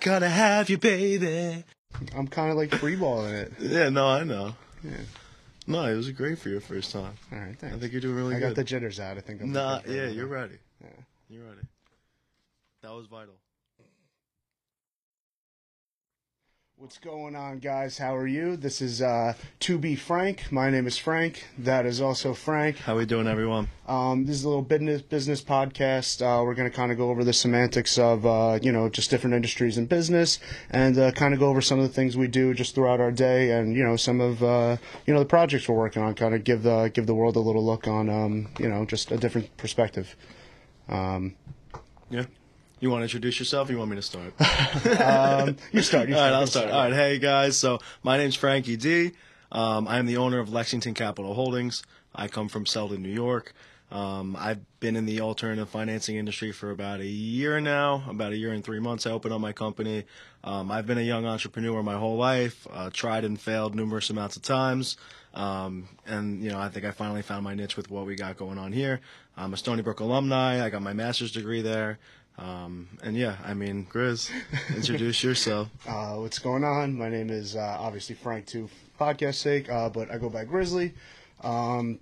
Gotta have you, baby. I'm kind of like freeballing it. Yeah, no, I know. Yeah. No, it was great for your first time. All right, thanks. I think you're doing really I good. I got the jitters out. I think I'm Nah, yeah, you're ready. Yeah. You're ready. That was vital. What's going on, guys? How are you? This is uh, To Be Frank. My name is Frank. That is also Frank. How we doing, everyone? Um, this is a little business business podcast. Uh, we're going to kind of go over the semantics of uh, you know just different industries in business, and uh, kind of go over some of the things we do just throughout our day, and you know some of uh, you know the projects we're working on. Kind of give the give the world a little look on um, you know just a different perspective. Um, Yeah. You want to introduce yourself? Or you want me to start? um, you start. You All right, start. I'll start. All right, hey guys. So my name's Frankie D. Um, I am the owner of Lexington Capital Holdings. I come from Selden, New York. Um, I've been in the alternative financing industry for about a year now, about a year and three months. I opened up my company. Um, I've been a young entrepreneur my whole life, uh, tried and failed numerous amounts of times. Um, and, you know, I think I finally found my niche with what we got going on here. I'm a Stony Brook alumni. I got my master's degree there. Um, and yeah, I mean, Grizz, introduce yourself. Uh, what's going on? My name is uh, obviously Frank too, podcast sake, uh, but I go by Grizzly. Um,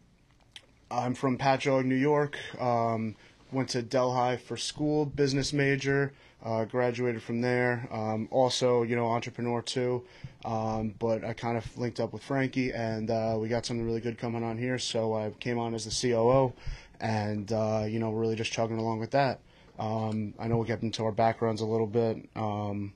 I'm from Patchogue, New York. Um, went to Delhi for school, business major. Uh, graduated from there. Um, also, you know, entrepreneur too. Um, but I kind of linked up with Frankie, and uh, we got something really good coming on here. So I came on as the COO, and uh, you know, we're really just chugging along with that. Um, I know we'll get into our backgrounds a little bit. Um,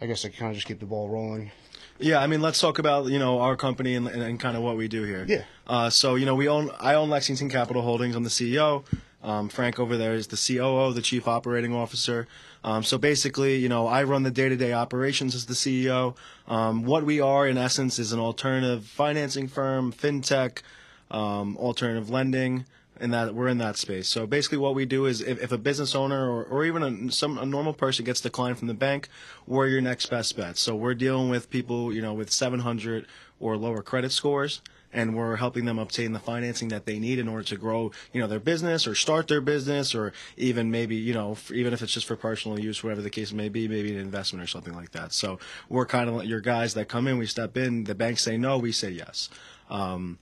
I guess I can kind of just keep the ball rolling. Yeah, I mean, let's talk about you know our company and, and, and kind of what we do here. Yeah. Uh, so you know, we own I own Lexington Capital Holdings. I'm the CEO. Um, Frank over there is the COO, the Chief Operating Officer. Um, so basically, you know, I run the day-to-day operations as the CEO. Um, what we are, in essence, is an alternative financing firm, fintech, um, alternative lending, and that we're in that space. So basically, what we do is, if, if a business owner or, or even a, some a normal person gets declined from the bank, we're your next best bet. So we're dealing with people, you know, with 700 or lower credit scores. And we're helping them obtain the financing that they need in order to grow, you know, their business or start their business, or even maybe, you know, even if it's just for personal use, whatever the case may be, maybe an investment or something like that. So we're kind of your guys that come in, we step in, the banks say no, we say yes. Um,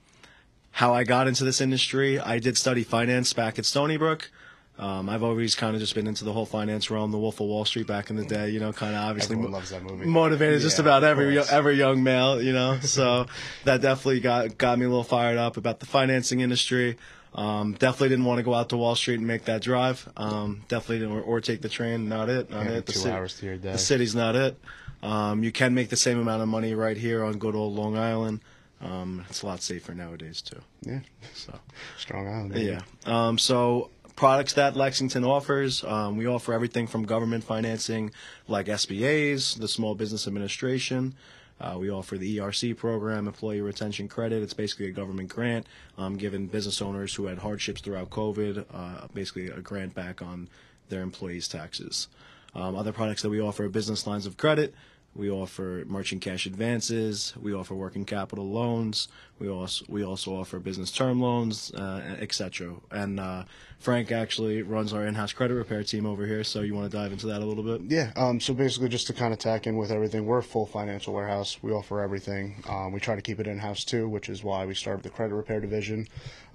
how I got into this industry. I did study finance back at Stony Brook. Um, I've always kind of just been into the whole finance realm, the Wolf of Wall Street back in the day. You know, kind of obviously mo- loves that movie. motivated just about every every young male. You know, so that definitely got got me a little fired up about the financing industry. Um, definitely didn't want to go out to Wall Street and make that drive. Um, definitely didn't, or, or take the train. Not it. Not Yeah, it. The two city- hours to your day. The city's not it. Um, you can make the same amount of money right here on good old Long Island. Um, it's a lot safer nowadays too. Yeah, So. Strong Island. baby. Yeah. Um, so products that Lexington offers, um, we offer everything from government financing like SBAs, the Small Business Administration. Uh, we offer the ERC program, Employee Retention Credit. It's basically a government grant um, given business owners who had hardships throughout COVID, uh, basically a grant back on their employees' taxes. Um, other products that we offer are business lines of credit. We offer merchant cash advances. We offer working capital loans. We also we also offer business term loans, uh, etc. And uh, Frank actually runs our in-house credit repair team over here. So you want to dive into that a little bit? Yeah, um, so basically, just to kind of tack in with everything, we're a full financial warehouse. We offer everything. Um, we try to keep it in house too, which is why we started the credit repair division.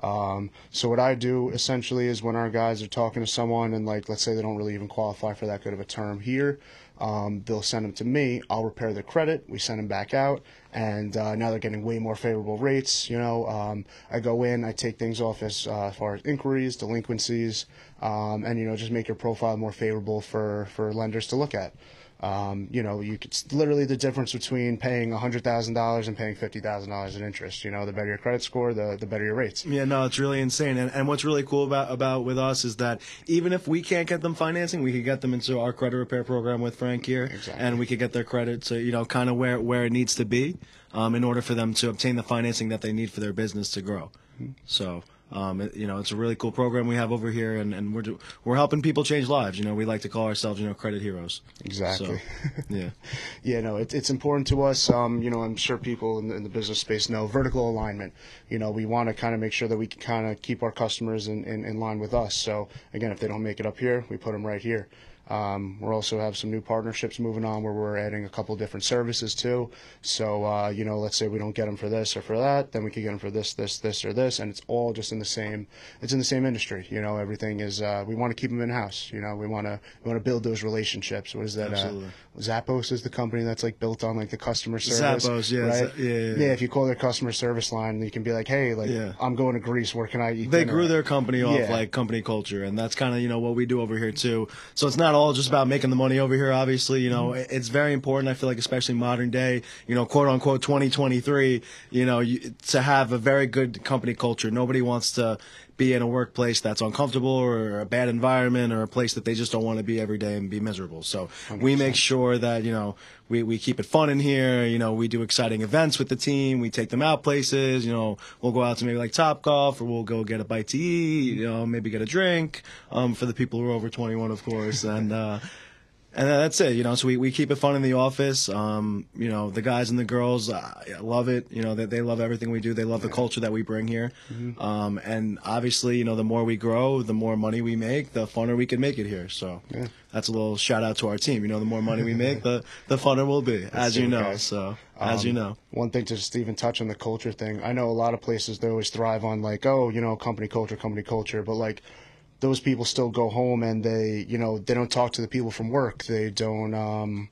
Um, so what I do essentially is when our guys are talking to someone and like, let's say they don't really even qualify for that good of a term here, um, they'll send them to me. I'll repair their credit. We send them back out, and uh, now they're getting way more favorable rates. You know, um, I go in, I take things off as, uh, far as inquiries, delinquencies, um, and you know, just make your profile more favorable for for lenders to look at. Um, you know, you could literally the difference between paying hundred thousand dollars and paying fifty thousand dollars in interest. You know, the better your credit score, the the better your rates. Yeah, no, it's really insane. And, and what's really cool about about with us is that even if we can't get them financing, we could get them into our credit repair program with Frank here, Exactly. and we could get their credit to you know kind of where where it needs to be, um, in order for them to obtain the financing that they need for their business to grow. So. Um, it- you know, it's a really cool program we have over here, and, and we're do, we're helping people change lives. You know, we like to call ourselves, you know, credit heroes. Exactly. So, yeah. Yeah, no, it, it's important to us. Um, you know, I'm sure people in the, in the business space know vertical alignment. You know, we want to kind of make sure that we can kind of keep our customers in, in, in line with us. So again, if they don't make it up here, we put them right here. Um, we're also have some new partnerships moving on where we're adding a couple different services too. So uh, you know, let's say we don't get them for this or for that, then we could get them for this, this, this, or this, and it's all just in the same. It's in the same industry. You know, everything is. Uh, we want to keep them in house. You know, we want to we want to build those relationships. What is that? Uh, Zappos is the company that's like built on like the customer service. Zappos, yeah, right? Yeah, yeah, yeah. If you call their customer service line, you can be like, hey, like Yeah. I'm going to Greece. Where can I eat? they dinner grew at?" their company off like company culture and that's kind of you know what we do over here too so it's not all just about making the money over here obviously you know mm-hmm. it- it's very important i feel like especially modern day you know quote unquote 2023 you know you, to have a very good company culture nobody wants to be in a workplace that's uncomfortable or a bad environment or a place that they just don't want to be every day and be miserable. So we make sure that you know we, we keep it fun in here you know we do exciting events with the team we take them out places you know we'll go out to maybe like Topgolf or we'll go get a bite to eat you know maybe get a drink um, for the people who are over 21 of course and uh, and that's it, you know. So we, we keep it fun in the office. Um, you know, the guys and the girls uh, love it. You know, they, they love everything we do. They love the culture that we bring here. Um, and obviously, you know, the more we grow, the more money we make, the funner we can make it here. So Yeah. that's a little shout out to our team. You know, the more money we make, the the funner we'll be, as you know. guys. So as you Um, know, One thing to just even touch on the culture thing. I know a lot of places they always thrive on like, oh, you know, company culture, company culture, but like those people still go home and they, you know, they don't talk to the people from work. They don't um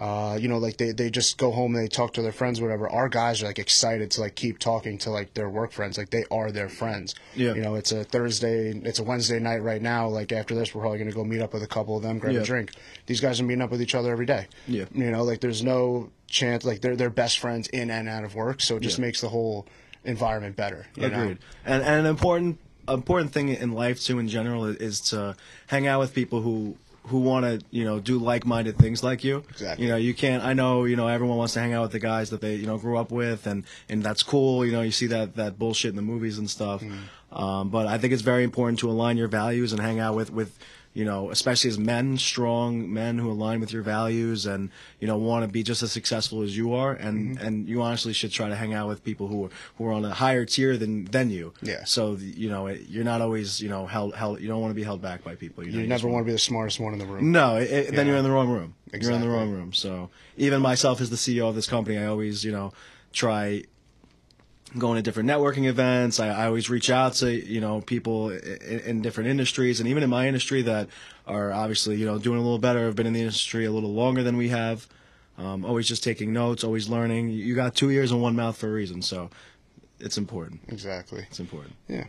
uh, you know, like they, they just go home and they talk to their friends, whatever. Our guys are like excited to like keep talking to like their work friends, like they are their friends. Yeah. You know, it's a Thursday, it's a Wednesday night right now. Like after this, we're probably gonna go meet up with a couple of them, grab Yeah. a drink. These guys are meeting up with each other every day. Yeah. You know, like there's no chance, like they're they're best friends in and out of work, so it just Yeah. makes the whole environment better. You know? Agreed. And and an important important thing in life too in general is, to hang out with people who who want to you know do like-minded things like you. Exactly. You know, you can't. I know you know everyone wants to hang out with the guys that they you know grew up with, and and that's cool. You know, you see that that bullshit in the movies and stuff. Um, but I think it's very important to align your values and hang out with with you know, especially as men, strong men who align with your values and you know want to be just as successful as you are, and mm-hmm. and you honestly should try to hang out with people who are who are on a higher tier than than you. Yeah. So you know, it, you're not always you know held held. You don't want to be held back by people. You, know, You never want to be the smartest one in the room. no, it, it- then you're in the wrong room. You're in the wrong room. So even myself as the CEO of this company, I always, you know, try going to different networking events. I, I always reach out to, you know, people in, in different industries and even in my industry that are obviously, you know, doing a little better, have been in the industry a little longer than we have. Um, always just taking notes, always learning. You got two ears and one mouth for a reason. So it's important. Exactly. It's important. Yeah.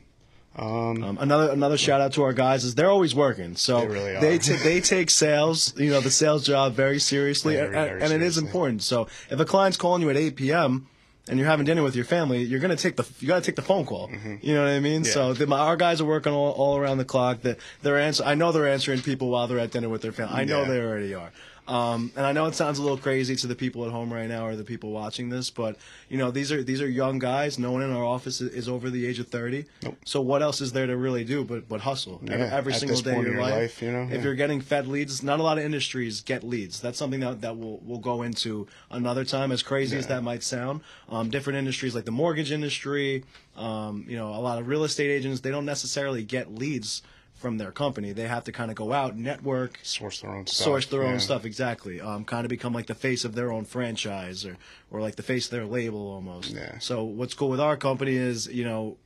Um, Um, another another shout out to our guys is they're always working. So They really they ta- they take sales, you know, the sales job very seriously, Very, and, very and it is important. So if a client's calling you at 8 p.m. and you're having dinner with your family, you're gonna take the you gotta take the phone call. You know what I mean? So Mm-hmm. The, my, our guys are working all, all around the clock. That they're answer. I know they're answering people while they're at dinner with their family. I know Yeah. they already are. Um, and I know it sounds a little crazy to the people at home right now or the people watching this, but you know these are these are young guys. No one in our office is, over the age of thirty. Nope. So what else is there to really do but but hustle every, Yeah, every single day of your, in your life. life, you know, if yeah. you're getting fed leads, not a lot of industries get leads. That's something that that we'll we'll go into another time. As crazy as that might sound, um, different industries like the mortgage industry, um, you know, a lot of real estate agents they don't necessarily get leads from their company. They have to kind of go out, network, source their own stuff. source their yeah. own stuff exactly um, kind of become like the face of their own franchise or, or like the face of their label almost Yeah. so what's cool with our company is you know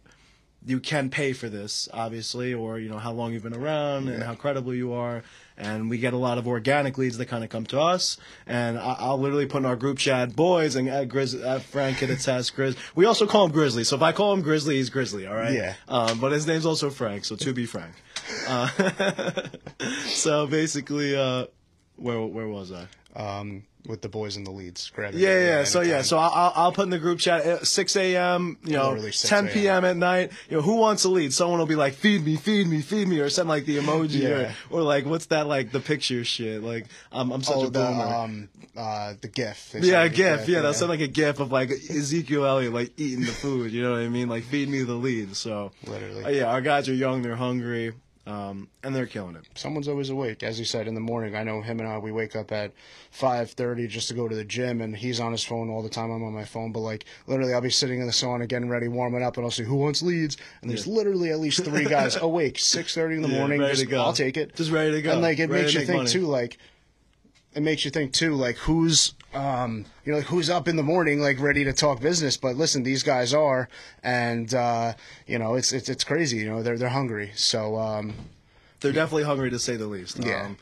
you can pay for this obviously or you know how long you've been around and how credible you are and we get a lot of organic leads that kind of come to us. And I, i'll literally put in our group chat boys and uh, Grizz, uh, frank can attest grizz. We also call him grizzly. So if i call him grizzly he's grizzly all right? Yeah. um, but his name's also frank so to be frank. Uh, so basically uh, where where was i? Um, with the boys in the leads. Grabbing yeah, yeah. So yeah, so I'll, I'll- I'll put in the group chat at 6 a.m. You know, Literally 6 10 p.m. at night. You know, who wants to lead? Someone will be like, "Feed me, feed me, feed me," or send like the emoji, Yeah. or, or like what's that like the picture shit? Like I'm I'm such oh, a the boomer. um, uh, the GIF. Yeah, a gif. the Yeah, they'll send like a gif of like Ezekiel Elliott like eating the food. You know what I mean? Like feed me the lead. So Literally. uh, yeah, our guys are young. They're hungry. Um, and they're killing it. someone's always awake. As you said in the morning, I know him and I. We wake up at five thirty just to go to the gym, and he's on his phone all the time. I'm on my phone, but like literally, I'll be sitting in the sauna, getting ready, warming up, and I'll see "Who wants leads?" And there's Yeah. literally at least three guys awake, six thirty in the Yeah, morning. ready just, to go. I'll take it. Just ready to go. And like it Ready makes you think money. too, like it makes you think too, like who's um you know like who's up in the morning like ready to talk business. But listen, these guys are, and uh, you know it's it's it's crazy. You know they're they're hungry. So um, they're definitely hungry to say the least. Yeah. Um,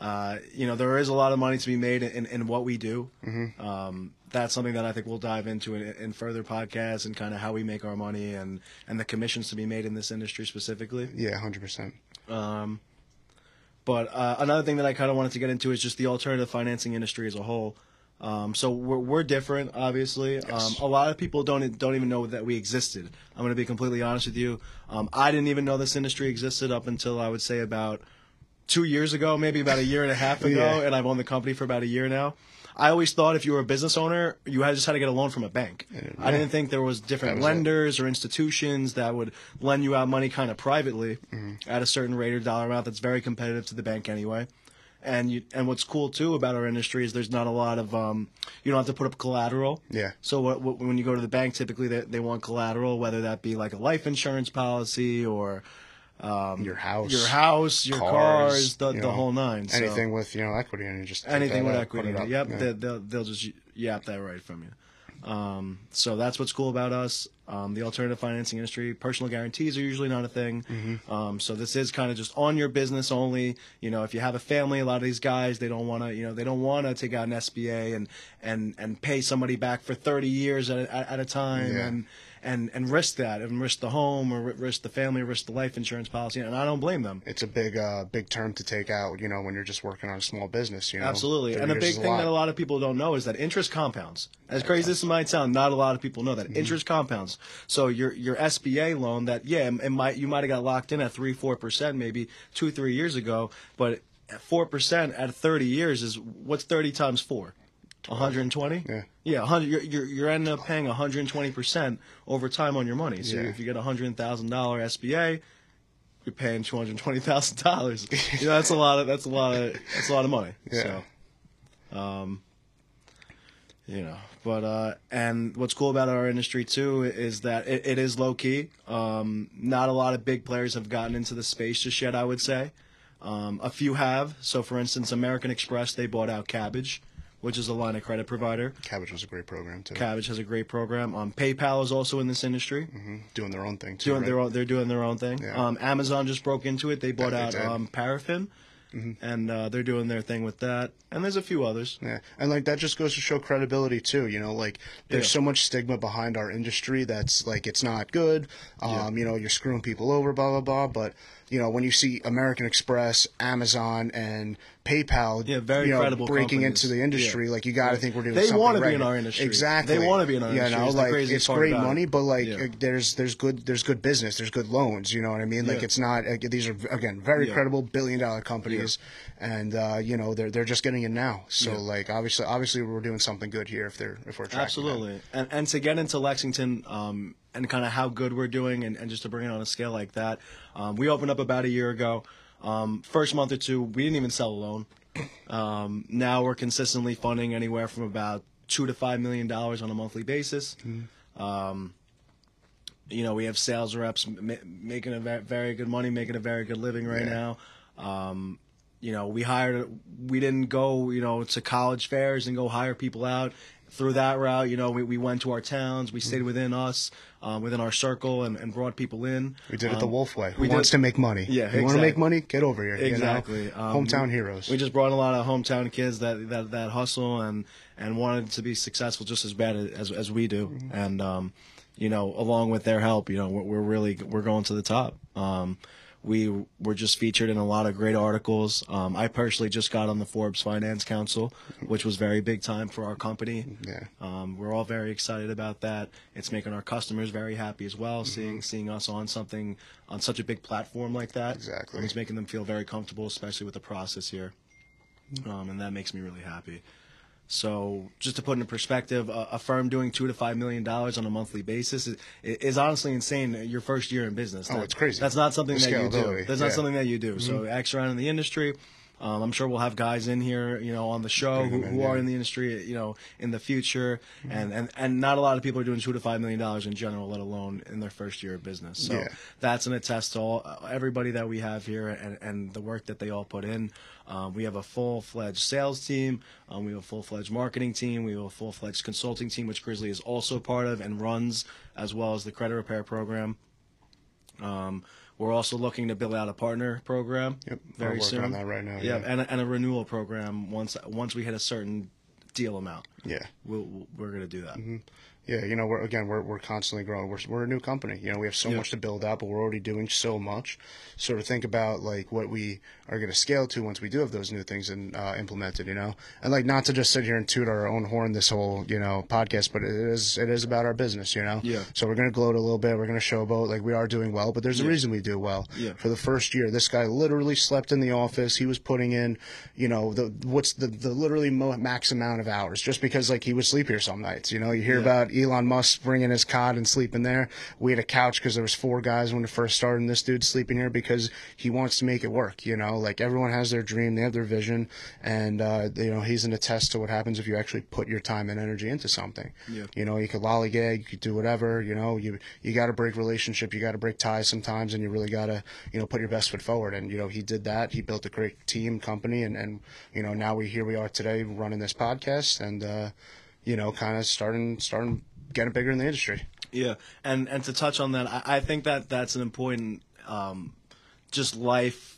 uh, you know, there is a lot of money to be made in, in what we do. Mm-hmm. Um, that's something that I think we'll dive into in, in further podcasts and kind of how we make our money and, and the commissions to be made in this industry specifically. yeah, hundred percent. Um, but uh, another thing that I kind of wanted to get into is just the alternative financing industry as a whole. Um, so we're, we're different, obviously. Um, a lot of people don't don't even know that we existed. I'm going to be completely honest with you. Um, I didn't even know this industry existed up until I would say about two years ago, maybe about a year and a half ago, Yeah. and I've owned the company for about a year now. I always thought if you were a business owner, you had just had to get a loan from a bank. I didn't think there was different was it. lenders or institutions that would lend you out money kind of privately Mm-hmm. at a certain rate or dollar amount that's very competitive to the bank anyway. And you, and what's cool too about our industry is there's not a lot of um, you don't have to put up collateral. Yeah. So what, what, when you go to the bank, typically they, they want collateral, whether that be like a life insurance policy or um, Your house, your house, your cars, cars, the, know, whole nine. So anything with you know equity and you just anything with out, equity. it up. Yep, Yeah. they, they'll they'll just yap that right from you. Um, so that's what's cool about us. Um, the alternative financing industry, personal guarantees are usually not a thing. Mm-hmm. Um, so this is kind of just on your business only. You know, if you have a family, a lot of these guys they don't want to, you know, they don't want to take out an SBA and and and pay somebody back for 30 years at a, at a time Yeah. and. And, and risk that and risk the home or risk the family risk the life insurance policy and I don't blame them it's a big uh big term to take out you know when you're just working on a small business you know Absolutely. And a big thing lot. that a lot of people don't know is that interest compounds. As crazy as it might sound, not a lot of people know that Mm-hmm. interest compounds. So your your SBA loan that yeah, it might you might have got locked in at 3 4% maybe 2 3 years ago, but 4% at 30 years is what's 30 times 4? 120? Yeah. Yeah, 100 you're, you're you're ending up paying 120% over time on your money. So Yeah. if you get a $100,000 SBA, you're paying two hundred twenty thousand dollars. You know, that's a lot of that's a lot of that's a lot of money. Yeah. So, um, you know, but uh, and what's cool about our industry too is that it, it is low key. Um, not a lot of big players have gotten into the space just yet. I would say, um, a few have. So, for instance, American Express they bought out Kabbage, which is a line of credit provider. Kabbage was a great program too Kabbage has a great program. Um, PayPal is also in this industry. hmm doing their own thing too doing right? their own, they're doing their own thing. Yeah. Um, Amazon just broke into it. They bought they out. Mm-hmm. um, Parafin, and uh, they're doing their thing with that. And there's a few others. Yeah, and like that just goes to show credibility too. You know, like there's Yeah. so much stigma behind our industry that's like it's not good. Um, you know, you're screwing people over, blah blah blah. But you know, when you see American Express, Amazon, and PayPal, Yeah, very you know, credible breaking companies. into the industry, Yeah. like you got to think we're doing. They wanna be in our industry. Exactly. They wanna be in our you industry. know, like it's great about it. money, but like Yeah. uh, there's there's good there's good business, there's good loans. You know what I mean? Like it's not uh, these are again very credible billion dollar companies, and uh, you know they're they're just getting in now. So like obviously obviously we're doing something good here if they're if we're tracking them. Absolutely. And and to get into Lexington um, and kind of how good we're doing, and, and just to bring it on a scale like that, um, we opened up about a year ago. Um, first month or two, we didn't even sell a loan. Um, now we're consistently funding anywhere from about two to five million dollars on a monthly basis. Um, you know, we have sales reps ma- making a ve- very good money, making a very good living right Yeah. now. Um, you know, we hired, we didn't go, you know, to college fairs and go hire people out. Through that route, you know, we, we went to our towns, we Mm-hmm. stayed within us, um, within our circle, and, and brought people in. We did it the Um, Wolf way. Who we did- wants to make money? Yeah, You want to make money? Get over here. you know? Exactly. Um, Hometown heroes. We just brought a lot of hometown kids that that, that hustle and and wanted to be successful just as bad as as we do. Mm-hmm. And um, you know, along with their help, you know, we're, we're really we're going to the top. Um, we were just featured in a lot of great articles. Um, I personally just got on the Forbes Finance Council, which was very big time for our company. Yeah. Um, we're all very excited about that. It's making our customers very happy as well, Mm-hmm. seeing seeing us on something on such a big platform like that. Exactly. It's making them feel very comfortable, especially with the process here, um, and that makes me really happy. So just to put into perspective, a, a firm doing two to five million dollars on a monthly basis is, is honestly insane. Your first year in business. Oh, That- it's crazy. That's not something The that you do. That's yeah. not something that you do. So mm-hmm. X around in the industry. Um, I'm sure we'll have guys in here, you know, on the show who, who are in the industry, you know, in the future, and, and and not a lot of people are doing two to five million dollars in general, let alone in their first year of business. So Yeah. that's an attest to all everybody that we have here and, and the work that they all put in. Um, we have a full fledged sales team. Um, we have a full fledged marketing team. We have a full fledged consulting team, which Grizzly is also part of and runs, as well as the credit repair program. Um, we're also looking to build out a partner program Yep, we're very working soon. on that right now, Yep, yeah. and a, and a renewal program once once we hit a certain deal amount. Yeah. We'll, we'll- we're going to do that. Mm-hmm. Yeah, you know, we're again, we're we're constantly growing. We're we're a new company. You know, we have so Yeah. much to build out, but we're already doing so much. So to think about like what we are going to scale to once we do have those new things and uh, implemented, you know, and like not to just sit here and toot our own horn this whole you know podcast, but it is it is about our business, you know. Yeah. So we're going to gloat a little bit. We're going to showboat like we are doing well, but there's a reason we do well. Yeah. For the first year, this guy literally slept in the office. He was putting in, you know, the what's the the literally mo- max amount of hours just because like he would sleep here some nights. You know, you hear Yeah. about Elon Musk bringing his cot and sleeping there. We had a couch because there was four guys when it first started. And this dude sleeping here because he wants to make it work. You know, like everyone has their dream, they have their vision, and uh, you know he's an attest to what happens if you actually put your time and energy into something. Yeah. You know, you could lollygag, you could do whatever. You know, you you got to break relationship, you got to break ties sometimes, and you really got to you know put your best foot forward. And you know he did that. He built a great team, company, and and you know now we here we are today running this podcast and. uh you know, kind of starting, starting, getting bigger in the industry. Yeah, and and to touch on that, I, I think that that's an important, um, just life.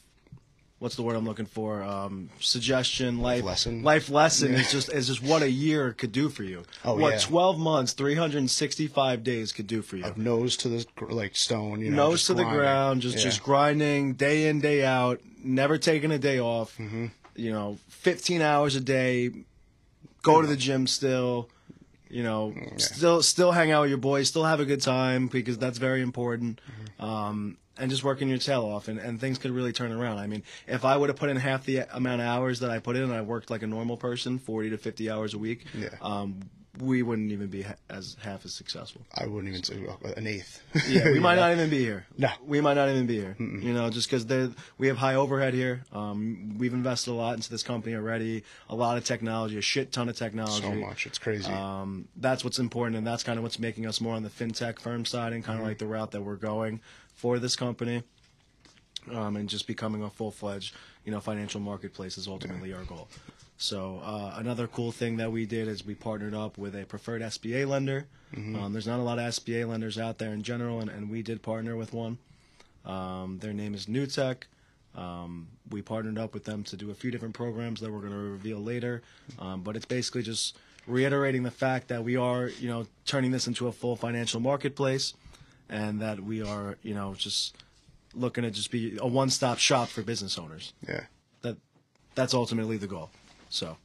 What's the word I'm looking for? Um, suggestion, life lesson? Life lesson is just is just what a year could do for you. Oh, what yeah. 12 months, 365 days could do for you. Nose to the like stone, you know, Nose to the ground, just Yeah. just grinding day in day out, never taking a day off. Mm-hmm. You know, 15 hours a day. Go to the gym still. You know, still still hang out with your boys, still have a good time because that's very important. Mm-hmm. Um, and just working your tail off, and, and things could really turn around. I mean, if I would have put in half the amount of hours that I put in, and I worked like a normal person, 40 to 50 hours a week, Yeah. um, we wouldn't even be ha- as half as successful. I wouldn't even say uh, an eighth. Yeah, we might not even be here. No. we might not even be here. You know, just because we have high overhead here. Um, we've invested a lot into this company already. A lot of technology, a shit ton of technology. so much. It's crazy. Um, that's what's important, and that's kind of what's making us more on the fintech firm side, and kind Mm-hmm. of like the route that we're going for this company. Um, and just becoming a full fledged, you know, financial marketplace is ultimately our goal. So uh, another cool thing that we did is we partnered up with a preferred SBA lender. Mm-hmm. Um, there's not a lot of SBA lenders out there in general, and, and we did partner with one. Um, their name is Newtek. Um, we partnered up with them to do a few different programs that we're going to reveal later. Um, but it's basically just reiterating the fact that we are, you know, turning this into a full financial marketplace, and that we are, you know, just looking to just be a one-stop shop for business owners. yeah. That that's ultimately the goal. So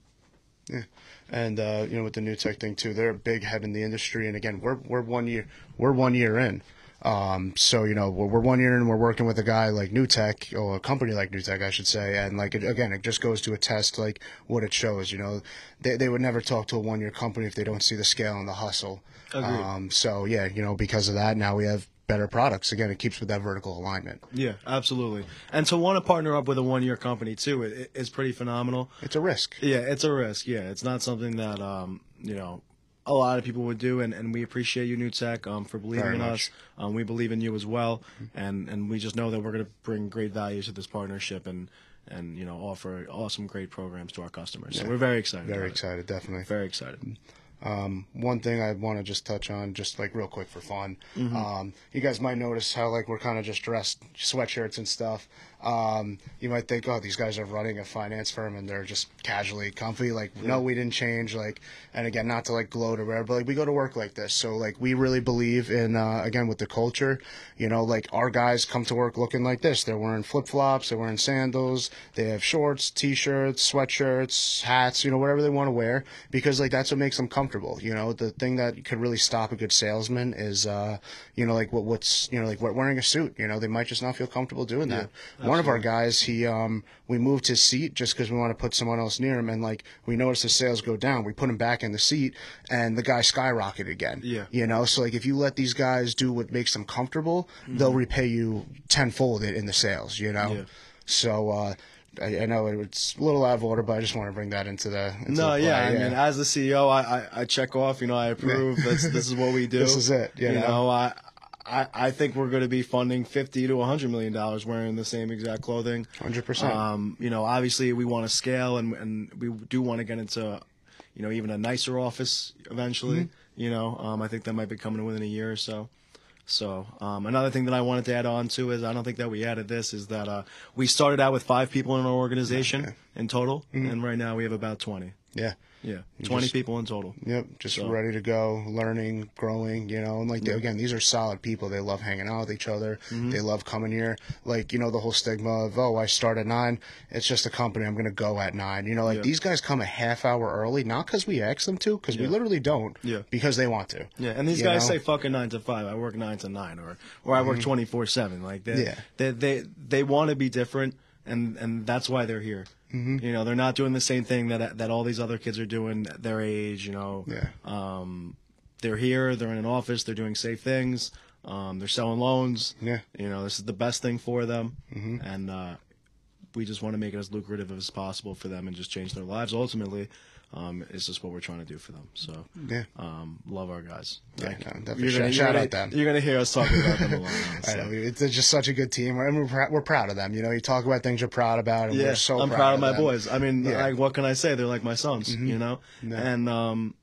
Yeah, and uh, you know with the Newtek thing too, they're a big head in the industry. And again, we're we're one year we're one year in. Um, so you know we're, we're one year in, and we're working with a guy like Newtek or a company like Newtek, I should say. And like it, again, it just goes to attest like what it shows. You know, they they would never talk to a one year company if they don't see the scale and the hustle. Agreed. Um, so yeah, you know because of that, now we have better products. Again, it keeps with that vertical alignment. yeah, absolutely. And to want to partner up with a one-year company too it, it- is pretty phenomenal. It's a risk. Yeah, it's a risk. Yeah, it's not something that um, you know a lot of people would do, and, and we appreciate you, Newtek, um, for believing Very in much. us. Um, we believe in you as well, and and we just know that we're going to bring great value to this partnership and and you know offer awesome, great programs to our customers. So we're very excited. Very about it. excited, definitely. Very excited. Um, one thing I want to just touch on, just like real quick for fun. Mm-hmm. Um, you guys might notice how like we're kind of just dressed sweatshirts and stuff. Um, you might think, oh, these guys are running a finance firm and they're just casually comfy. Like, no, we didn't change. Like, and again, not to like gloat or whatever, but like we go to work like this. So like we really believe in uh, again with the culture. You know, like our guys come to work looking like this. They're wearing flip flops. They're wearing sandals. They have shorts, t-shirts, sweatshirts, hats. You know, whatever they want to wear because like that's what makes them comfortable. You know, the thing that could really stop a good salesman is, uh, you know, like what what's you know like what wearing a suit. You know, they might just not feel comfortable doing that. One of our guys, he um, we moved his seat just because we want to put someone else near him, and like we noticed his sales go down. We put him back in the seat, and the guy skyrocketed again. Yeah. You know, so like if you let these guys do what makes them comfortable, they'll repay you tenfold it in the sales. You know. Mm-hmm. Yeah. So. uh I, I know it's a little out of order, but I just want to bring that into the. Into No, the yeah. I mean, as the CEO, I, I, I check off. You know, I approve. This this is what we do. This is it, you You know? know, I. I, I think we're going to be funding fifty to hundred million dollars wearing the same exact clothing. 100%. Um, you know, obviously we want to scale, and and we do want to get into, you know, even a nicer office eventually. Mm-hmm. You know, um, I think that might be coming within a year or so. So um, another thing that I wanted to add on to is I don't think that we added this is that uh, we started out with five people in our organization in total, Mm-hmm. and right now we have about twenty. yeah. Yeah, twenty just- people in total. Yep, just So- ready to go, learning, growing, you know, and like they, again, these are solid people. They love hanging out with each other. Mm-hmm. They love coming here. Like you know, the whole stigma of oh, I start at nine. It's just a company. I'm gonna go at nine. You know, like Yeah. these guys come a half hour early, not because we ask them to, because we literally don't. Yeah. Because they want to. Yeah, and these guys know? say fucking nine to five. I work nine to nine, or or I work twenty four seven. Like they, Mm-hmm. Yeah. they they they want to be different, and and that's why they're here. Mm-hmm. You know, they're not doing the same thing that that all these other kids are doing at their age. You know, Yeah. um, they're here. They're in an office. They're doing safe things. Um, they're selling loans. Yeah. You know, this is the best thing for them, mm-hmm. and uh, we just want to make it as lucrative as possible for them and just change their lives. Ultimately, um, is just what we're trying to do for them. So, Yeah. um, love our guys. Yeah, Like, no, definitely. Shout- gonna, out them. You're gonna hear us talking about them a lot. I know it's just such a good team, and we're prou- we're proud of them. You know, you talk about things you're proud about, and Yeah, we're so I'm proud, proud of my them. boys. I mean, Yeah. Mm-hmm. like, what can I say? They're like my sons, you know. And um,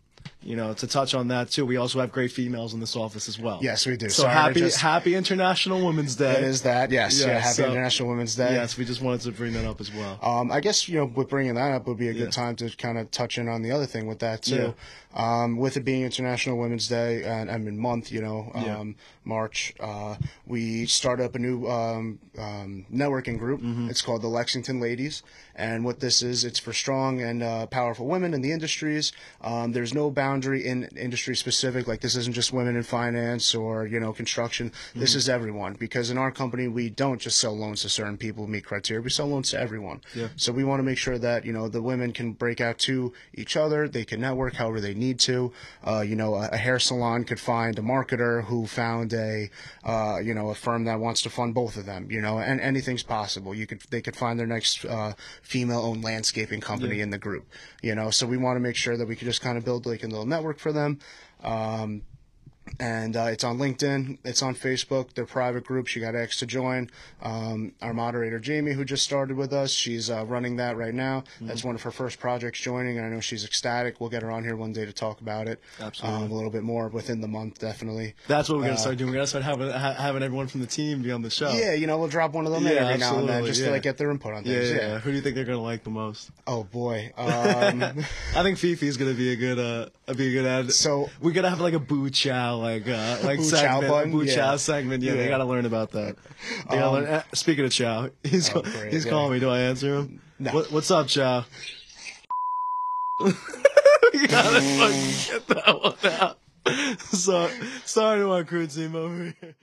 you know, to touch on that too, we also have great females in this office as well. Yes, we do. So Sorry, happy, just- Happy International Women's Day. It is that, yes. Yeah, Yeah, Happy so- International Women's Day. Yes, we just wanted to bring that up as well. Um, I guess you know, with bringing that up would be a good Yeah. time to kind of touch in on the other thing with that too. Um, with it being International Women's Day and I mean month, you know, Yeah. um, March, uh, we start up a new um, um, networking group. Mm-hmm. It's called the Lexington Ladies, and what this is, it's for strong and uh, powerful women in the industries. Um, there's no boundary in industry specific. Like this isn't just women in finance or you know construction. This Mm-hmm. is everyone because in our company we don't just sell loans to certain people who meet criteria. We sell loans to everyone. Yeah. So we want to make sure that you know the women can break out to each other. They can network however they need to. Uh, you know, a, a hair salon could find a marketer who found a uh, you know a firm that wants to fund both of them. You know, and anything's possible. You could they could find their next uh, female-owned landscaping company in the group. You know, so we want to make sure that we can just kind of build like in little network for them. Um, and uh, it's on LinkedIn, it's on Facebook. They're private groups. You got X to join. Um, our moderator Jamie, who just started with us, she's uh, running that right now. Mm-hmm. That's one of her first projects joining, and I know she's ecstatic. We'll get her on here one day to talk about it. Absolutely. um, a little bit more within the month, definitely. That's what we're gonna start doing. We're gonna start having ha- having everyone from the team be on the show. Yeah, you know, we'll drop one of them in Yeah, every now and then just to like get their input on things. yeah, Yeah. yeah. Who do you think they're gonna like the most? Oh boy. Um, I think Fifi's gonna be a good uh be a good ad. So- we're gonna have like a boo chow like uh like chow segment, button? boo Yeah. chow segment. Yeah, they gotta learn about that. They gotta learn. eh, Speaking of chow, he's Oh, great, he's yeah. calling me. Do I answer him? No. What, what's up, chow? you gotta fucking get that one out. So sorry to our crew team over here.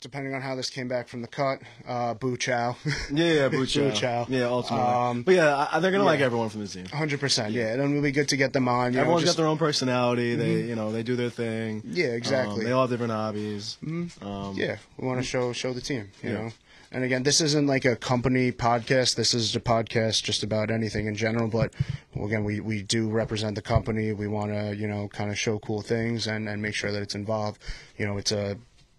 Depending on how this came back from the cut, uh, boo chow. Yeah, yeah, boo chow. Boo chow. Yeah, ultimately. Um, but yeah, I, they're gonna like everyone from the team. Hundred percent, yeah. And it'll be good to get them on. You Everyone's know, just, got their own personality. They, you know, they do their thing. Yeah, exactly. Um, they all have different hobbies. Um, yeah, we want to show show the team. You Yeah. know, and again, this isn't like a company podcast. This is a podcast just about anything in general. But again, we we do represent the company. We want to you know kind of show cool things and and make sure that it's involved. You know, it's a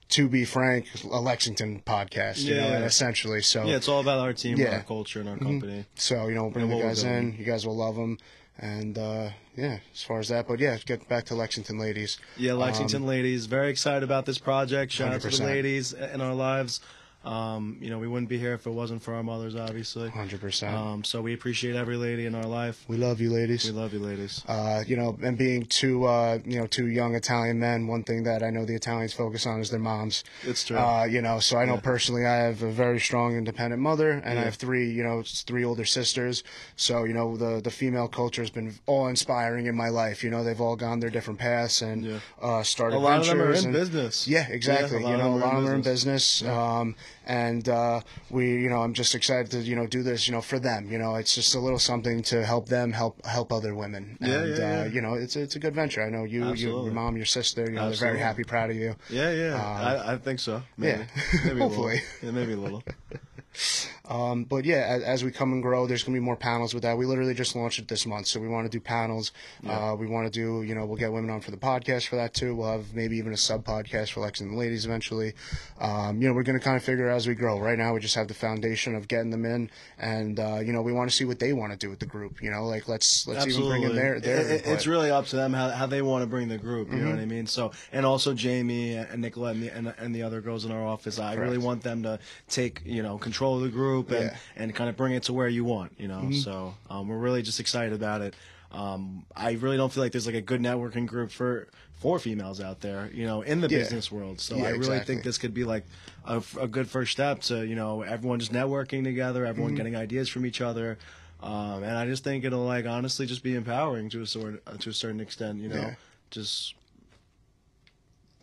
to be frank, a Lexington podcast. You know, Yeah. and essentially. So Yeah, it's all about our team, Yeah. Mm-hmm. our culture, and our company. So you know, we'll bring the guys in. You guys will love them, and uh, yeah, as far as that. But yeah, get back to Lexington ladies. Yeah, Lexington ladies, very excited about this project. Shout out to the ladies in our lives. Um, you know, we wouldn't be here if it wasn't for our mothers, obviously. Hundred percent. Um, so we appreciate every lady in our life. We love you, ladies. We love you, ladies. Uh, you know, and being two, uh, you know, two young Italian men, one thing that I know the Italians focus on is their moms. It's true. Uh, you know, so I know Yeah. personally I have a very strong, independent mother, and I have three, you know, three older sisters. So you know, the the female culture has been all inspiring in my life. You know, they've all gone their different paths and Yeah. uh, started a lot of them are ventures in and- business. Yeah, exactly. Yeah, you know, a lot of them are in business. business. Um, and uh, we, you know, I'm just excited to, you know, do this, you know, for them. You know, it's just a little something to help them help help other women. Yeah, and, yeah, uh, you know, it's it's a good venture. I know you, you your mom, your sister, you know, they're very happy, proud of you. Yeah, yeah. Uh, I, I think so. Maybe. yeah. maybe Hopefully. A little. Yeah, maybe a little. Um, but yeah, as, as we come and grow, there's gonna be more panels with that. We literally just launched it this month, so we want to do panels. Uh, we want to do, you know, we'll get women on for the podcast for that too. We'll have maybe even a sub podcast for Lex and the ladies eventually. Um, you know, we're gonna kind of figure out as we grow. Right now, we just have the foundation of getting them in, and uh, you know, we want to see what they want to do with the group. You know, like let's let's Absolutely. even bring in their their. It- it- it's really up to them how, how they want to bring the group. You know Mm-hmm. what I mean? So, and also Jamie and Nicolette and the, and, and the other girls in our office. I really want them to take you know control of the group and Yeah. Mm-hmm. and kind of bring it to where you want. You know, so um, we're really just excited about it. Um, I really don't feel like there's like a good networking group for for females out there. You know, in the Yeah. business world. So Yeah, I really exactly. think this could be like a good first step to you know everyone just networking together, Mm-hmm. everyone getting ideas from each other. Um, and I just think it'll like honestly just be empowering to a sort uh, to a certain extent. You know, Yeah. just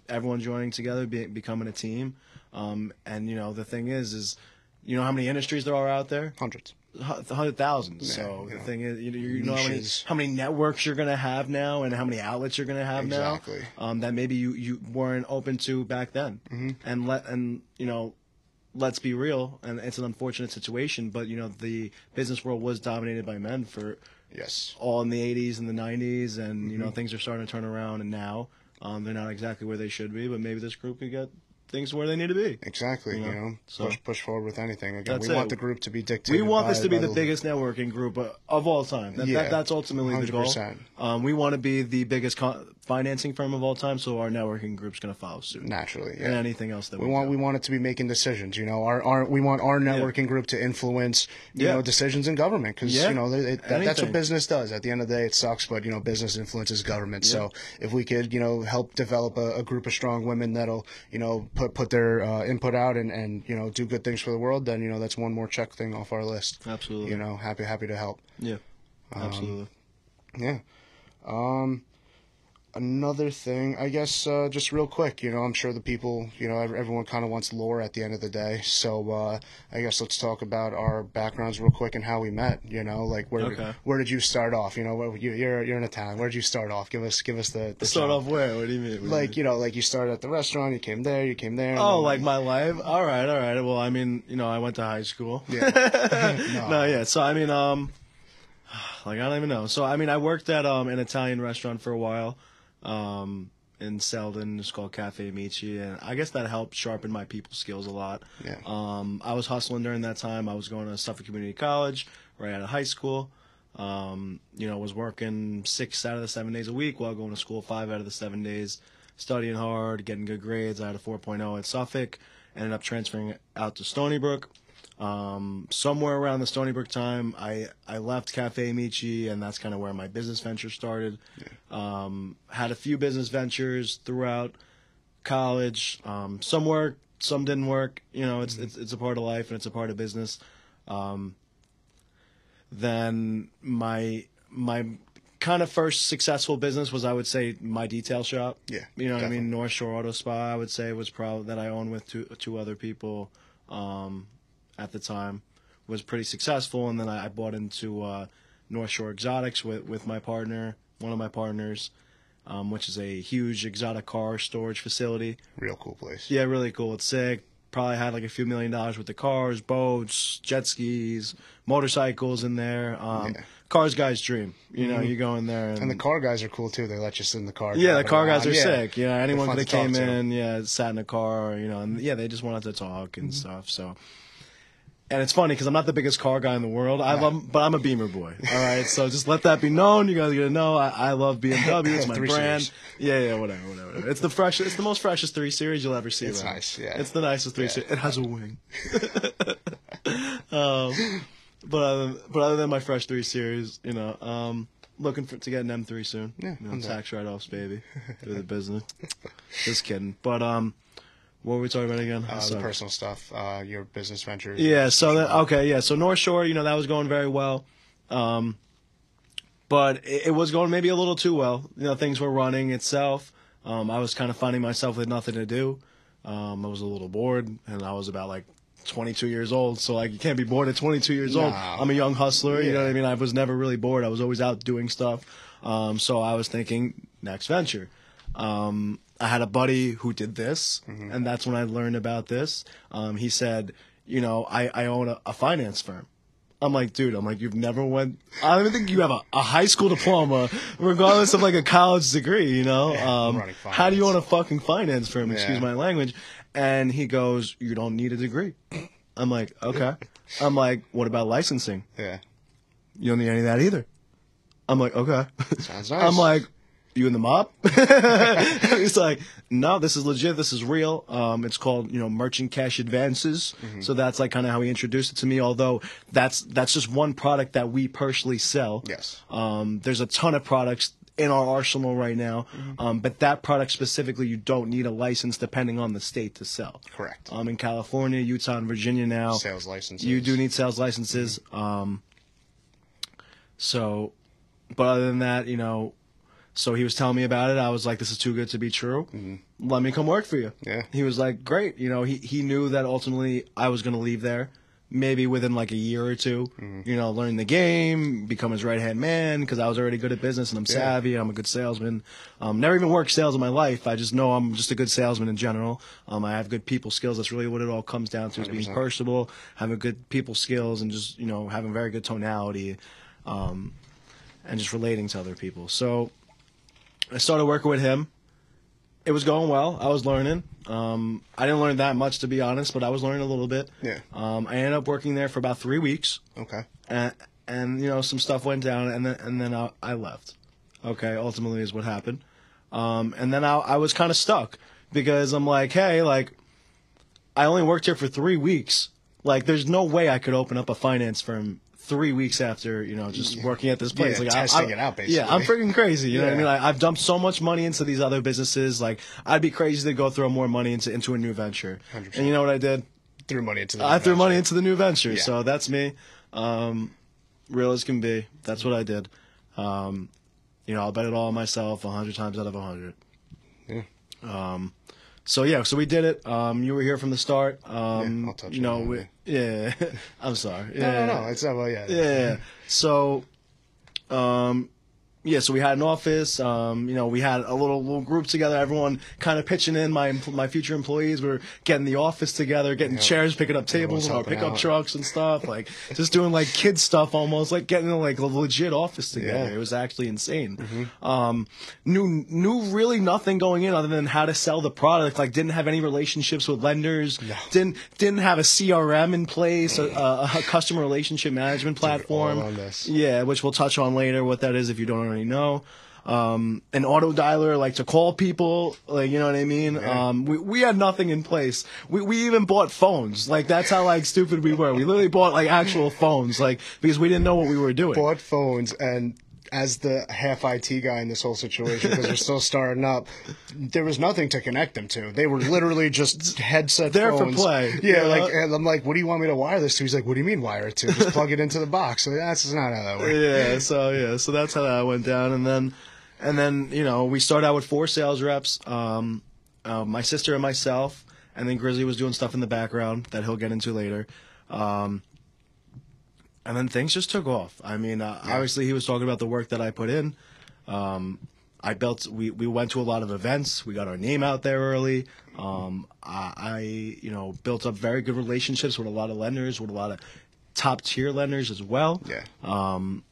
everyone joining together, be, becoming a team. Um, and you know the thing is, is you know how many industries there are out there? hundreds. Hu- hundred thousand. so you the know, thing is, you, you know how many, how many networks you're gonna have now, and how many outlets you're gonna have Exactly. now. Um, that maybe you, you weren't open to back then. Mm-hmm. And let and you know, let's be real, and it's an unfortunate situation, but you know the business world was dominated by men for Yes. all in the 80s and the 90s, and you know Mm-hmm. things are starting to turn around, and now um, they're not exactly where they should be, but maybe this group could get things where they need to be. Exactly. You You know, know, so- push push forward with anything. Again, That's we it. want the group to be dictated. We want this to be by the biggest networking group uh, of all time. That, Yeah, that, that's ultimately the goal. 100%. Um, we want to be the biggest con- financing firm of all time, so our networking group's going to follow suit. naturally. And anything else that we, We want do. we want it to be making decisions. You know, our, our we want our networking group to influence you Yeah. know decisions in government because Yeah. you know it, that, that's what business does. At the end of the day, it sucks, but you know business influences government. So if we could you know help develop a, a group of strong women that'll you know put put their uh, input out and and you know do good things for the world, then you know that's one more check thing off our list. Absolutely. You know, happy happy to help. Yeah. Um, Absolutely. Yeah. Um, another thing, I guess, uh, just real quick, you know, I'm sure the people, you know, everyone kind of wants lore at the end of the day. So, uh, I guess let's talk about our backgrounds real quick and how we met, you know, like where, Okay. where did you start off? You know, where, you, you're, you're in Italian. Where did you start off? Give us, give us the, the Start off where? What do you mean? Do you Like, mean? you know, like you started at the restaurant, you came there, you came there. Oh, then- like my life? All right, all right. Well, I mean, you know, I went to high school. Yeah. no, yeah. So I mean, um, like I don't even know. So I mean, I worked at um an Italian restaurant for a while, um, in Selden. It's called Cafe Amici, and I guess that helped sharpen my people skills a lot. Yeah. Um, I was hustling during that time. I was going to Suffolk Community College right out of high school. Um, you know, was working six out of the seven days a week while going to school five out of the seven days, studying hard, getting good grades. I had a 4.0 at Suffolk. Ended up transferring out to Stony Brook. Um, somewhere around the Stony Brook time, I, I left Cafe Amici, and that's kind of where my business venture started. Um, had a few business ventures throughout college. Um, some worked, some didn't work. You know, it's it's it's a part of life and it's a part of business. Um, then my my kind of first successful business was I would say my detail shop. Yeah, you know what I mean. North Shore Auto Spa I would say was probably that I owned with two two other people um, at the time was pretty successful, and then I, I bought into uh, North Shore Exotics with with my partner, one of my partners. Um, which is a huge exotic car storage facility. Real cool place. Yeah, really cool. It's sick. Probably had like a few million dollars with the cars, boats, jet skis, motorcycles in there. Um, Yeah. Cars guy's dream. You know, you go in there and, And the car guys are cool too. They let you sit in the car. yeah, the car guys are Yeah. sick. Yeah, anyone fun could have to came in, yeah, sat in a car, you know, and yeah, they just wanted to talk Mm-hmm. and stuff. So and it's funny because I'm not the biggest car guy in the world. I love, but I'm a Beamer boy. All right, so just let that be known. You guys are gonna know I, I love BMW. It's my brand. Series. Yeah, yeah, whatever, whatever. It's the fresh. It's the most freshest three series you'll ever see. It's nice, yeah. It's the nicest three Yeah. series. It has a wing. um, but other, but other than my fresh three series, you know, um, looking for to get an M3 soon. Yeah, you know, tax write offs, baby. Do the business. Just kidding. But um, what were we talking about again? Uh, the personal stuff, uh, your business ventures. Yeah. So that okay. Yeah. So North Shore, you know, that was going very well, um, but it, it was going maybe a little too well. You know, things were running itself. Um, I was kind of finding myself with nothing to do. Um, I was a little bored, and I was about like 22 years old. So like, you can't be bored at 22 years old. I'm a young hustler. You know what I mean? I was never really bored. I was always out doing stuff. Um, so I was thinking next venture. Um, I had a buddy who did this, and that's when I learned about this. Um, he said, you know, I, I own a, a finance firm. I'm like, dude, I'm like, you've never went. I don't even think you have a, a high school diploma, regardless of like a college degree. You know, um, how do you own a fucking finance firm? Excuse Yeah. my language. And he goes, you don't need a degree. I'm like, okay. I'm like, what about licensing? Yeah. You don't need any of that either. I'm like, okay. Sounds nice. I'm like, you in the mob? He's like, no, this is legit. This is real. Um, it's called, you know, merchant cash advances. Mm-hmm. So that's like kind of how he introduced it to me. Although that's that's just one product that we personally sell. Yes. Um, there's a ton of products in our arsenal right now, Mm-hmm. um, but that product specifically, you don't need a license depending on the state to sell. Correct. Um, in California, Utah, and Virginia now, Sales licenses. you do need sales licenses. Um, so, but other than that, you know, so he was telling me about it. I was like, this is too good to be true. Let me come work for you. Yeah. He was like, great. You know, he, he knew that ultimately I was going to leave there. Maybe within like a year or 2 you know, learn the game, become his right hand man because I was already good at business and I'm savvy and I'm a good salesman. Um, never even worked sales in my life. I just know I'm just a good salesman in general. Um, I have good people skills. That's really what it all comes down to is being personable, having good people skills, and just you know having very good tonality, um, and just relating to other people. So I started working with him. It was going well. I was learning. Um, I didn't learn that much to be honest, but I was learning a little bit. Yeah. Um, I ended up working there for about three weeks, Okay. and, and you know some stuff went down, and then and then I, I left. Okay, ultimately is what happened. Um, and then I, I was kind of stuck because I'm like, hey, like I only worked here for three weeks. Like, there's no way I could open up a finance firm three weeks after you know just working at this place. Yeah, like, I- testing I, it out, basically. Yeah, I'm freaking crazy. You know what I mean? Like, I've dumped so much money into these other businesses. Like, I'd be crazy to go throw more money into into a new venture. 100%. And you know what I did? Threw money into the. I threw venture. money into the new venture. Yeah. So that's me. Um, real as can be. That's what I did. Um, you know, I'll bet it all on myself a hundred times out of a hundred. Yeah. Um, so yeah, so we did it. Um, you were here from the start. Um, Yeah, I'll touch you know, on we, yeah. I'm sorry. No, Yeah. no, no. It's not. Well, yeah. Yeah. So, um, yeah, so we had an office. Um, you know, we had a little little group together. Everyone kind of pitching in. My my future employees were getting the office together, getting Yeah. chairs, picking up tables, and our pickup out. trucks and stuff. Like just doing like kid stuff, almost like getting like a legit office together. Yeah. Mm-hmm. It was actually insane. Um, knew knew really nothing going in other than how to sell the product. Like didn't have any relationships with lenders. Didn't didn't have a CRM in place, a, a, a customer relationship management platform. all on this. Yeah, which we'll touch on later. What that is, if you don't already know. Um, an auto dialer, like to call people, like you know what I mean. Yeah. Um, we we had nothing in place. We we even bought phones. Like that's how like stupid we were. We literally bought like actual phones, like because we didn't know what we were doing. Bought phones and. As the half IT guy in this whole situation, because they're still starting up, there was nothing to connect them to. They were literally just headset There for phones. play. Yeah, Yeah. like and I'm like, what do you want me to wire this to? He's like, what do you mean wire it to? Just plug it into the box. So that's not how that works. yeah, so yeah, so that's how that went down, and then, and then you know we started out with four sales reps, um, uh, my sister and myself, and then Grizzly was doing stuff in the background that he'll get into later, um, and then things just took off. I mean, uh, obviously he was talking about the work that I put in. Um, I built. We, we went to a lot of events. We got our name out there early. Um, I, I you know built up very good relationships with a lot of lenders, with a lot of top tier lenders as well Yeah. Um,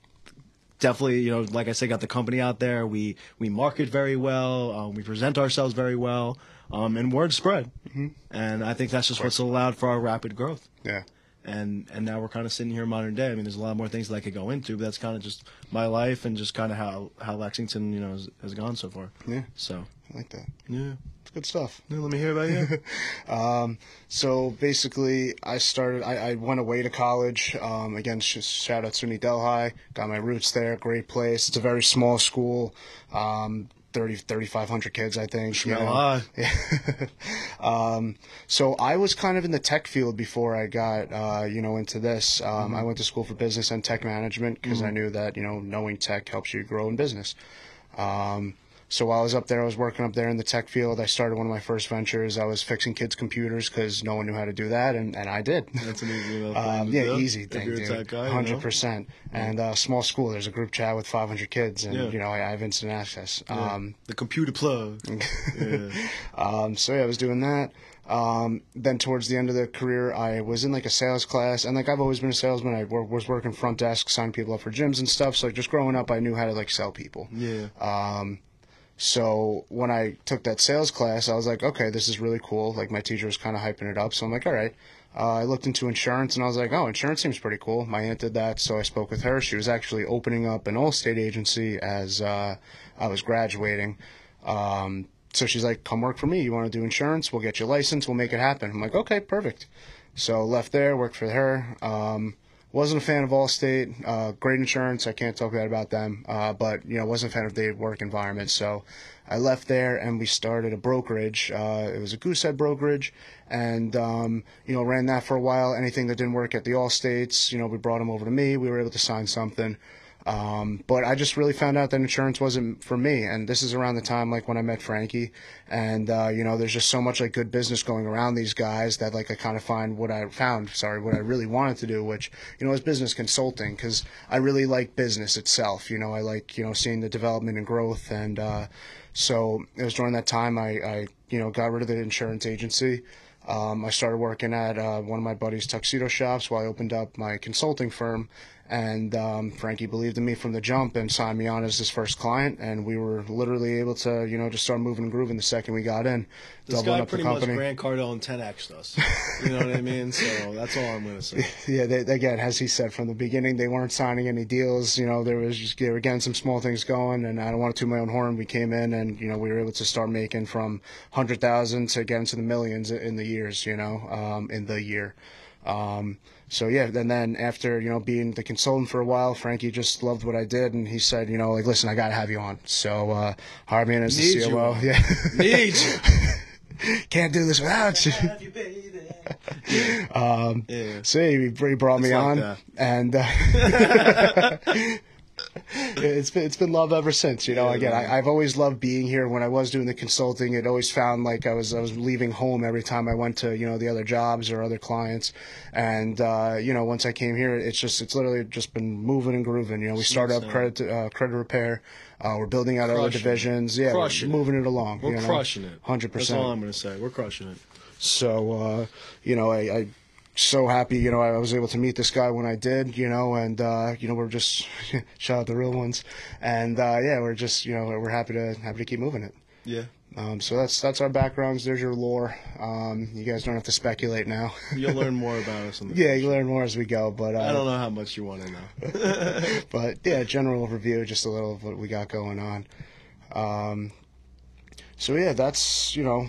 definitely, you know, like I said, got the company out there. We we market very well. Um, we present ourselves very well, um, and word spread. Mm-hmm. And I think that's just what's allowed for our rapid growth. Yeah. And and now we're kind of sitting here modern day. I mean, there's a lot more things that I could go into, but that's kind of just my life and just kind of how how Lexington, you know, has, has gone so far. Yeah, So I like that. yeah, It's good stuff. yeah let me hear about you. Um, so basically, I started. I, I went away to college. Um, again, sh- shout out SUNY Delhi. Got my roots there. Great place. It's a very small school. Um, 30, 3,500 kids, I think. you know. high. Yeah. um, so I was kind of in the tech field before I got, uh, you know, into this. Um, I went to school for business and tech management because I knew that, you know, knowing tech helps you grow in business. Um, so while I was up there, I was working up there in the tech field. I started one of my first ventures. I was fixing kids' computers because no one knew how to do that, and, and I did. That's an easy enough Um, thing to yeah, do. easy If thing, a dude. tech guy, you know? Hundred percent. And uh, small school. There's a group chat with 500 kids, and Yeah. you know I, I have instant access. Um, the computer plug. yeah. um, so yeah, I was doing that. Um, then towards the end of the career, I was in like a sales class, and like I've always been a salesman. I wor- was working front desk, signing people up for gyms and stuff. So like just growing up, I knew how to like sell people. Yeah. Um, so when I took that sales class, I was like, okay, this is really cool. Like my teacher was kind of hyping it up, so I'm like, all right. Uh, I looked into insurance and I was like, oh, insurance seems pretty cool. My aunt did that, so I spoke with her. She was actually opening up an Allstate agency as uh, I was graduating. Um, so she's like, come work for me. You want to do insurance? We'll get you licensed. We'll make it happen. I'm like, okay, perfect. So left there, worked for her. Um, wasn't a fan of Allstate. Uh, great insurance. I can't talk bad about them. Uh, but you know, wasn't a fan of the work environment. So I left there and we started a brokerage. Uh, it was a Goosehead brokerage, and um, you know, ran that for a while. Anything that didn't work at the Allstates, you know, we brought them over to me. We were able to sign something. Um, but I just really found out that insurance wasn't for me. And this is around the time like when I met Frankie. And, uh, you know, there's just so much like good business going around these guys that like I kind of find what I found, sorry, what I really wanted to do, which, you know, is business consulting because I really like business itself. You know, I like, you know, seeing the development and growth. And, uh, so it was during that time I, I, you know, got rid of the insurance agency. Um, I started working at uh, one of my buddy's tuxedo shops while I opened up my consulting firm. And um, Frankie believed in me from the jump and signed me on as his first client. And we were literally able to, you know, just start moving and grooving the second we got in, This guy up the pretty much. Grant Cardone and 10x us. You know what I mean? So that's all I'm gonna say. yeah, they, again, as he said from the beginning, they weren't signing any deals. You know, there was just they were getting some small things going, and I don't want to toot my own horn. We came in, and you know, we were able to start making from hundred thousand to get into the millions in the years. You know, um, in the year. Um, so yeah, and then after you know being the consultant for a while, Frankie just loved what I did, and he said, you know, like, listen, I gotta have you on. So uh, hired me in as Need the COO. on. Yeah, Need you. can't do this without you. You, baby? Um, Yeah. so he, he brought me like on, that. and uh, it's been it's been love ever since. You know, Yeah, again, man. I, I've always loved being here. When I was doing the consulting, it always found like I was I was leaving home every time I went to you know the other jobs or other clients, and uh, you know once I came here, it's just it's literally just been moving and grooving. You know, we started up credit uh, credit repair. Uh, we're building out other Crushing it. divisions. Yeah, we're moving it along. We're you know? crushing it. Hundred percent. That's all. I'm gonna say. We're crushing it. So, uh, you know, I, I so happy, you know, I was able to meet this guy when I did, you know, and, uh, you know, we're just, shout out the real ones. And, uh, yeah, we're just, you know, we're happy to, happy to keep moving it. Yeah. Um, so that's, that's our backgrounds. There's your lore. Um, you guys don't have to speculate now. You'll learn more about us. Yeah, you learn more as we go, but, uh, I don't know how much you want to know. but yeah, general overview, just a little of what we got going on. Um, so yeah, that's you know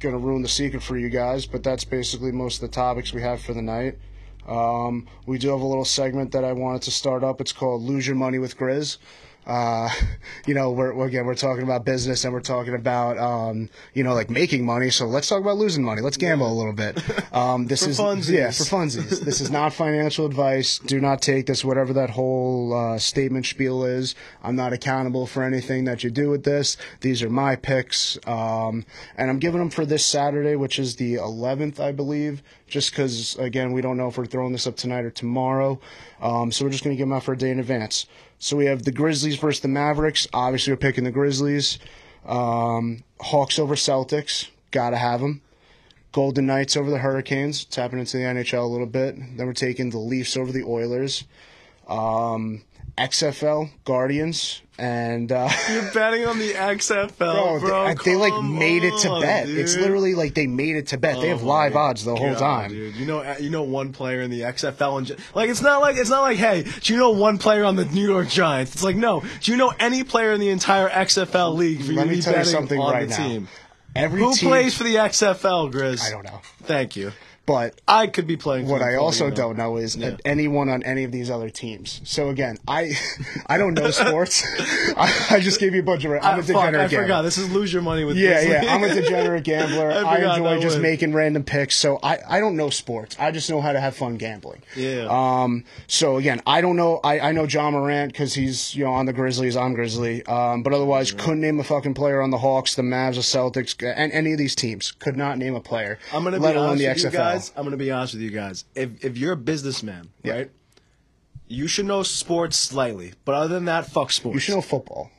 gonna ruin the secret for you guys, but that's basically most of the topics we have for the night. Um, we do have a little segment that I wanted to start up. It's called "Lose Your Money with Grizz." Uh, you know, we're, we're again we're talking about business and we're talking about um, you know like making money. So let's talk about losing money. Let's gamble a little bit. Um, this is funsies. yeah for funsies. this is not financial advice. Do not take this whatever that whole uh, statement spiel is. I'm not accountable for anything that you do with this. These are my picks, um, and I'm giving them for this Saturday, which is the 11th, I believe. Just because again we don't know if we're throwing this up tonight or tomorrow, um, so we're just gonna give them out for a day in advance. So we have the Grizzlies versus the Mavericks. Obviously, we're picking the Grizzlies. Um, Hawks over Celtics. Gotta have them. Golden Knights over the Hurricanes. Tapping into the NHL a little bit. Then we're taking the Leafs over the Oilers. Um, XFL Guardians, and uh, You're betting on the XFL, bro, bro. they, they, like made it to on, bet. It's literally like they made it to bet. they have Oh live odds the whole God, time. dude. You know, you know one player in the XFL, and like it's not like it's not like, hey, do you know one player on the New York Giants? It's like, no, do you know any player in the entire XFL league for you Let to me be tell you betting something on right the now. team? Every Who team, plays for the XFL, Grizz? I don't know, Thank you. But I could be playing. What I also you know. don't know is Yeah. anyone on any of these other teams. So again, I I don't know sports. I, I just gave you a bunch of. I'm I, a fuck, degenerate I gambler. forgot. This is lose your money with. Yeah, this. yeah. I'm a degenerate gambler. I I, enjoy just was- making random picks. So I, I don't know sports. I just know how to have fun gambling. Yeah. Um. So again, I don't know. I, I know John Morant because he's you know on the Grizzlies. I'm Grizzly. Um. But otherwise, couldn't name a fucking player on the Hawks, the Mavs, the Celtics, and any of these teams. Could not name a player. I'm gonna let be alone the XFL. Guys. I'm gonna be honest with you guys. If if you're a businessman, right, you should know sports slightly. But other than that, fuck sports. You should know football.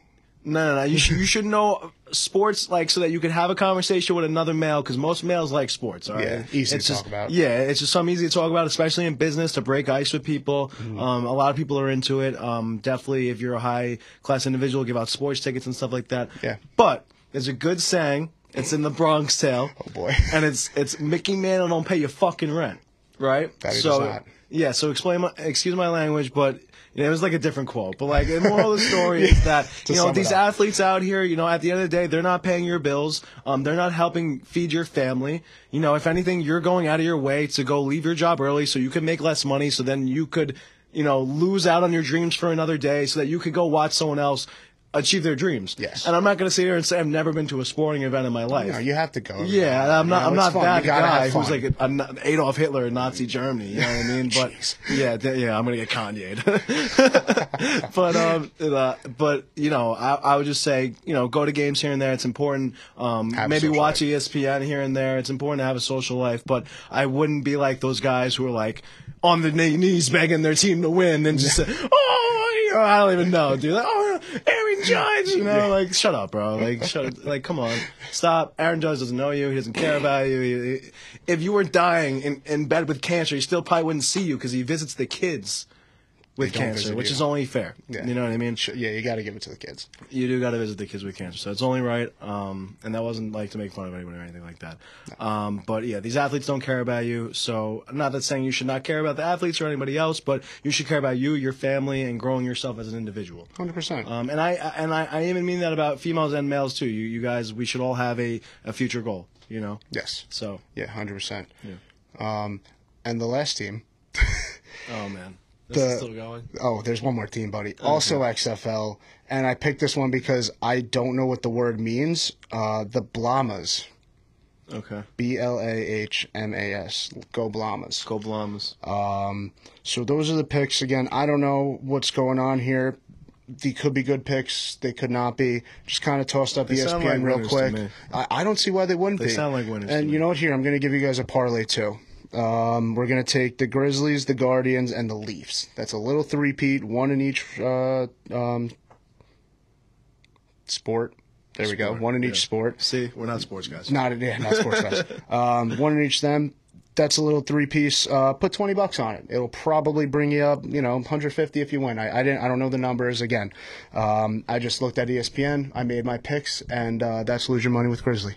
No, no, no. You should you should know sports like so that you can have a conversation with another male because most males like sports. All right, Yeah, easy it's to just, talk about. Yeah, it's just something easy to talk about, especially in business to break ice with people. Mm-hmm. Um, a lot of people are into it. Um, definitely, if you're a high class individual, give out sports tickets and stuff like that. Yeah. But there's a good saying. It's in the Bronx Tale. Oh, boy. And it's it's Mickey Mantle don't pay your fucking rent, right? That he so does not. yeah. So explain my excuse my language, but. You know, it was like a different quote, but like the moral of the story is that you know sum it these up. athletes out here, you know, at the end of the day, they're not paying your bills. Um, they're not helping feed your family. You know, if anything, you're going out of your way to go leave your job early so you can make less money. So then you could, you know, lose out on your dreams for another day so that you could go watch someone else achieve their dreams. Yes. And I'm not going to sit here and say I've never been to a sporting event in my life. You know, you have to go. Yeah, I'm You not. know, I'm not fun. that guy who's like a, a, Adolf Hitler in Nazi Germany. You know what I mean? But yeah, yeah, I'm gonna get Kanye'd. but um, uh, but you know, I, I would just say, you know, go to games here and there. It's important. Um, maybe watch E ESPN here and there. It's important to have a social life. But I wouldn't be like those guys who are like on the knees begging their team to win and just say, oh, I don't even know, dude. Like, oh, Aaron Judge, you know, like shut up, bro. Like shut, like come on, stop. Aaron Judge doesn't know you. He doesn't care about you. He- he- if you were dying in, in bed with cancer, he still probably wouldn't see you because he visits the kids with cancer, which is only fair. Yeah. You know what I mean? Yeah, you got to give it to the kids. You do got to visit the kids with cancer, so it's only right. Um, and that wasn't like to make fun of anyone or anything like that. Um, but yeah, these athletes don't care about you. So I'm not that saying you should not care about the athletes or anybody else, but you should care about you, your family, and growing yourself as an individual. Hundred percent. Um, and I and I, I even mean that about females and males too. You you guys, we should all have a, a future goal. You know. Yes. So Yeah, hundred percent. Yeah. Um, and the last team. oh man, this The- still going. Oh, there's one more team, buddy. Also XFL, and I picked this one because I don't know what the word means. Uh, the Blamas, Okay. B L A H M A S. Go Blamas. Go Blums. Um, so those are the picks. Again, I don't know what's going on here. They could be good picks. They could not be. Just kind of tossed up They ESPN like real quick. I, I don't see why they wouldn't They be. sound like winners And you know what? Here, I'm going to give you guys a parlay too. Um, we're going to take the Grizzlies, the Guardians, and the Leafs. That's a little three-peat, one in each uh, um, sport. There we go. One in yeah. each sport. See, we're not sports guys. Not yeah, not sports guys. um, one in each them. That's a little three piece. Uh, put twenty bucks on it. It'll probably bring you up, you know, 150 if you win. I, I didn't. I don't know the numbers. Again, um, I just looked at ESPN. I made my picks, and uh, that's lose your money with Grizzly.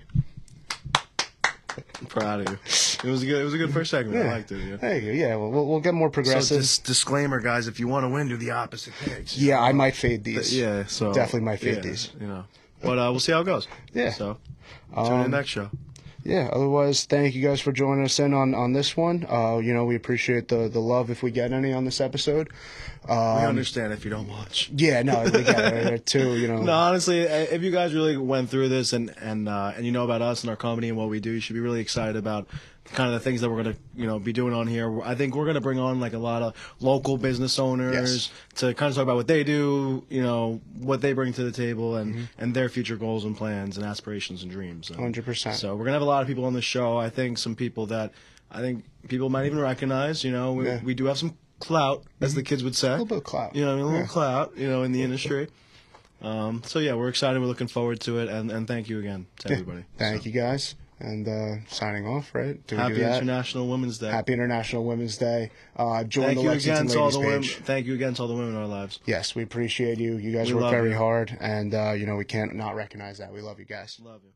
I'm proud of you. It was a good. It was a good first segment. I liked it. Yeah. There you. Yeah, well, we'll, we'll get more So progressive. dis- disclaimer, guys: if you want to win, do the opposite picks. yeah, I might fade these. Yeah. So Definitely might fade yeah, these. You know, but uh, we'll see how it goes. Yeah. So tune in next show. Yeah otherwise thank you guys for joining us in on on this one. Uh you know we appreciate the the love if we get any on this episode. We um understand if you don't watch. yeah no we get it too you know. No, honestly, uh, if you guys really went through this and and uh, and you know about us and our company and what we do, you should be really excited about kind of the things that we're gonna you know be doing on here. I think we're gonna bring on like a lot of local business owners Yes. to kind of talk about what they do, you know, what they bring to the table, and and their future goals and plans and aspirations and dreams. And 100%. So we're gonna have a lot of people on the show. I think some people that I think people might even recognize. You know, we, Yeah. we do have some clout, as the kids would say. a little bit of clout You know, I mean, a little Yeah. clout, you know, in the industry. Um, so yeah, we're excited. We're looking forward to it, and, and thank you again to everybody. Thank you guys. And uh, signing off. Right? Do Happy do? International Women's Day. Happy International Women's Day. Uh, join Thank the you Lexington again to all Ladies the women. Thank you again to all the women in our lives. Yes, we appreciate you. You guys We work very you. hard, and uh, you know we can't not recognize that. We love you guys. Love you.